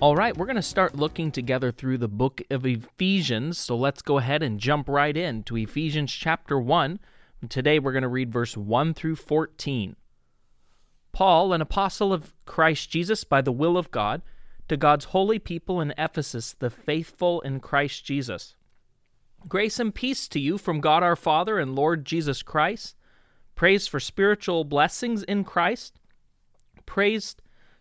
All right, we're going to start looking together through the book of Ephesians. So let's go ahead and jump right in to Ephesians chapter 1. Today we're going to read verse 1 through 14. Paul, an apostle of Christ Jesus by the will of God, to God's holy people in Ephesus, the faithful in Christ Jesus. Grace and peace to you from God our Father and Lord Jesus Christ. Praise for spiritual blessings in Christ. Praise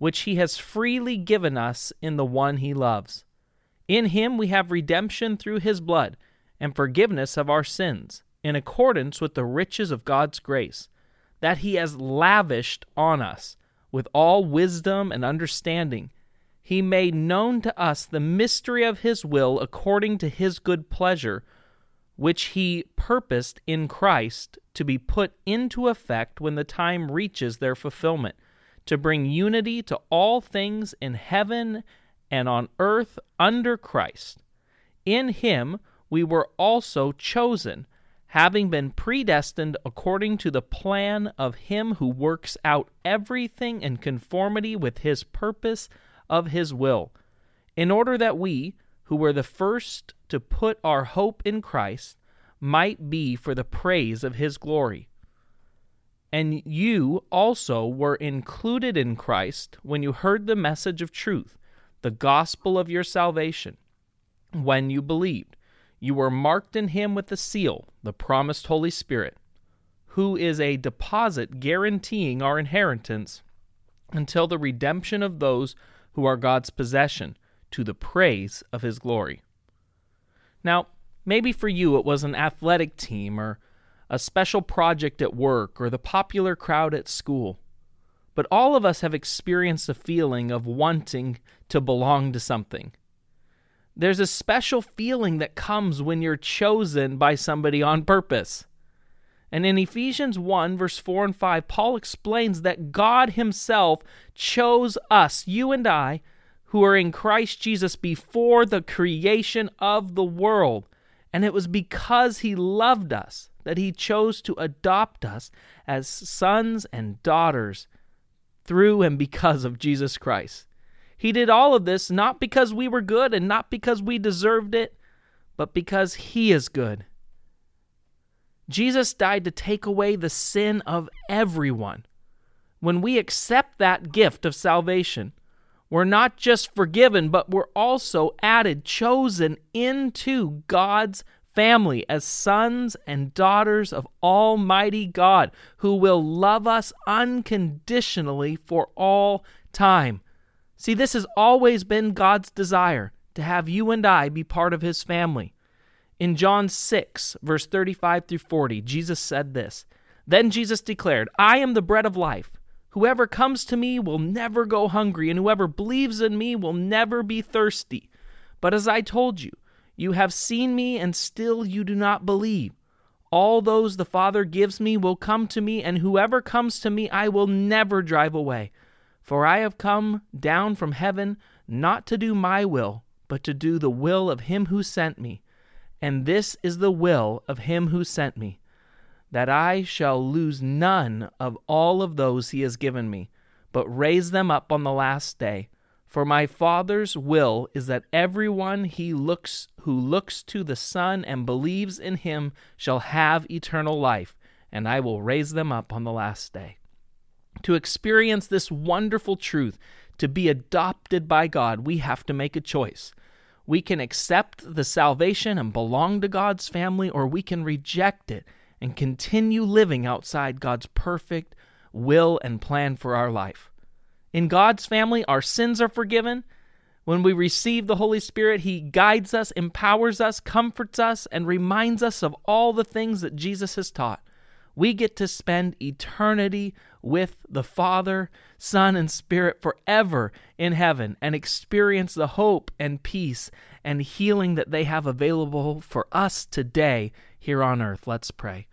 which he has freely given us in the one he loves. In him we have redemption through his blood, and forgiveness of our sins, in accordance with the riches of God's grace, that he has lavished on us with all wisdom and understanding. He made known to us the mystery of his will according to his good pleasure, which he purposed in Christ to be put into effect when the time reaches their fulfillment to bring unity to all things in heaven and on earth under Christ. In him we were also chosen, having been predestined according to the plan of him who works out everything in conformity with his purpose of his will, in order that we, who were the first to put our hope in Christ, might be for the praise of his glory. And you also were included in Christ when you heard the message of truth, the gospel of your salvation. When you believed, you were marked in him with the seal, the promised Holy Spirit, who is a deposit guaranteeing our inheritance until the redemption of those who are God's possession, to the praise of his glory. Now, maybe for you it was an athletic team or a special project at work, or the popular crowd at school. But all of us have experienced a feeling of wanting to belong to something. There's a special feeling that comes when you're chosen by somebody on purpose. And in Ephesians 1, verse 4 and 5, Paul explains that God Himself chose us, you and I, who are in Christ Jesus before the creation of the world. And it was because He loved us that He chose to adopt us as sons and daughters through and because of Jesus Christ. He did all of this not because we were good and not because we deserved it, but because He is good. Jesus died to take away the sin of everyone. When we accept that gift of salvation, we're not just forgiven, but we're also added, chosen into God's family as sons and daughters of Almighty God, who will love us unconditionally for all time. See, this has always been God's desire to have you and I be part of His family. In John 6, verse 35 through 40, Jesus said this Then Jesus declared, I am the bread of life. Whoever comes to me will never go hungry, and whoever believes in me will never be thirsty. But as I told you, you have seen me, and still you do not believe. All those the Father gives me will come to me, and whoever comes to me I will never drive away. For I have come down from heaven not to do my will, but to do the will of him who sent me. And this is the will of him who sent me, that I shall lose none of all of those he has given me, but raise them up on the last day. For my Father's will is that everyone he looks who looks to the Son and believes in him shall have eternal life, and I will raise them up on the last day. To experience this wonderful truth, to be adopted by God, we have to make a choice. We can accept the salvation and belong to God's family, or we can reject it and continue living outside God's perfect will and plan for our life. In God's family, our sins are forgiven. When we receive the Holy Spirit, He guides us, empowers us, comforts us, and reminds us of all the things that Jesus has taught. We get to spend eternity with the Father, Son, and Spirit forever in heaven and experience the hope and peace and healing that they have available for us today here on earth. Let's pray.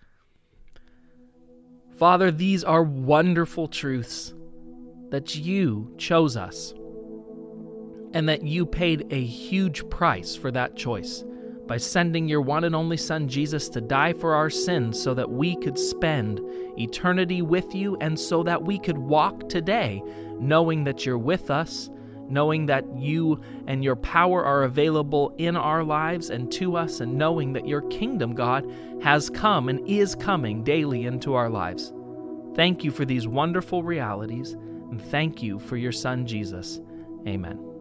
Father, these are wonderful truths that you chose us and that you paid a huge price for that choice by sending your one and only Son Jesus to die for our sins so that we could spend eternity with you and so that we could walk today knowing that you're with us, knowing that you and your power are available in our lives and to us, and knowing that your kingdom, God, has come and is coming daily into our lives. Thank you for these wonderful realities, and thank you for your Son Jesus. Amen.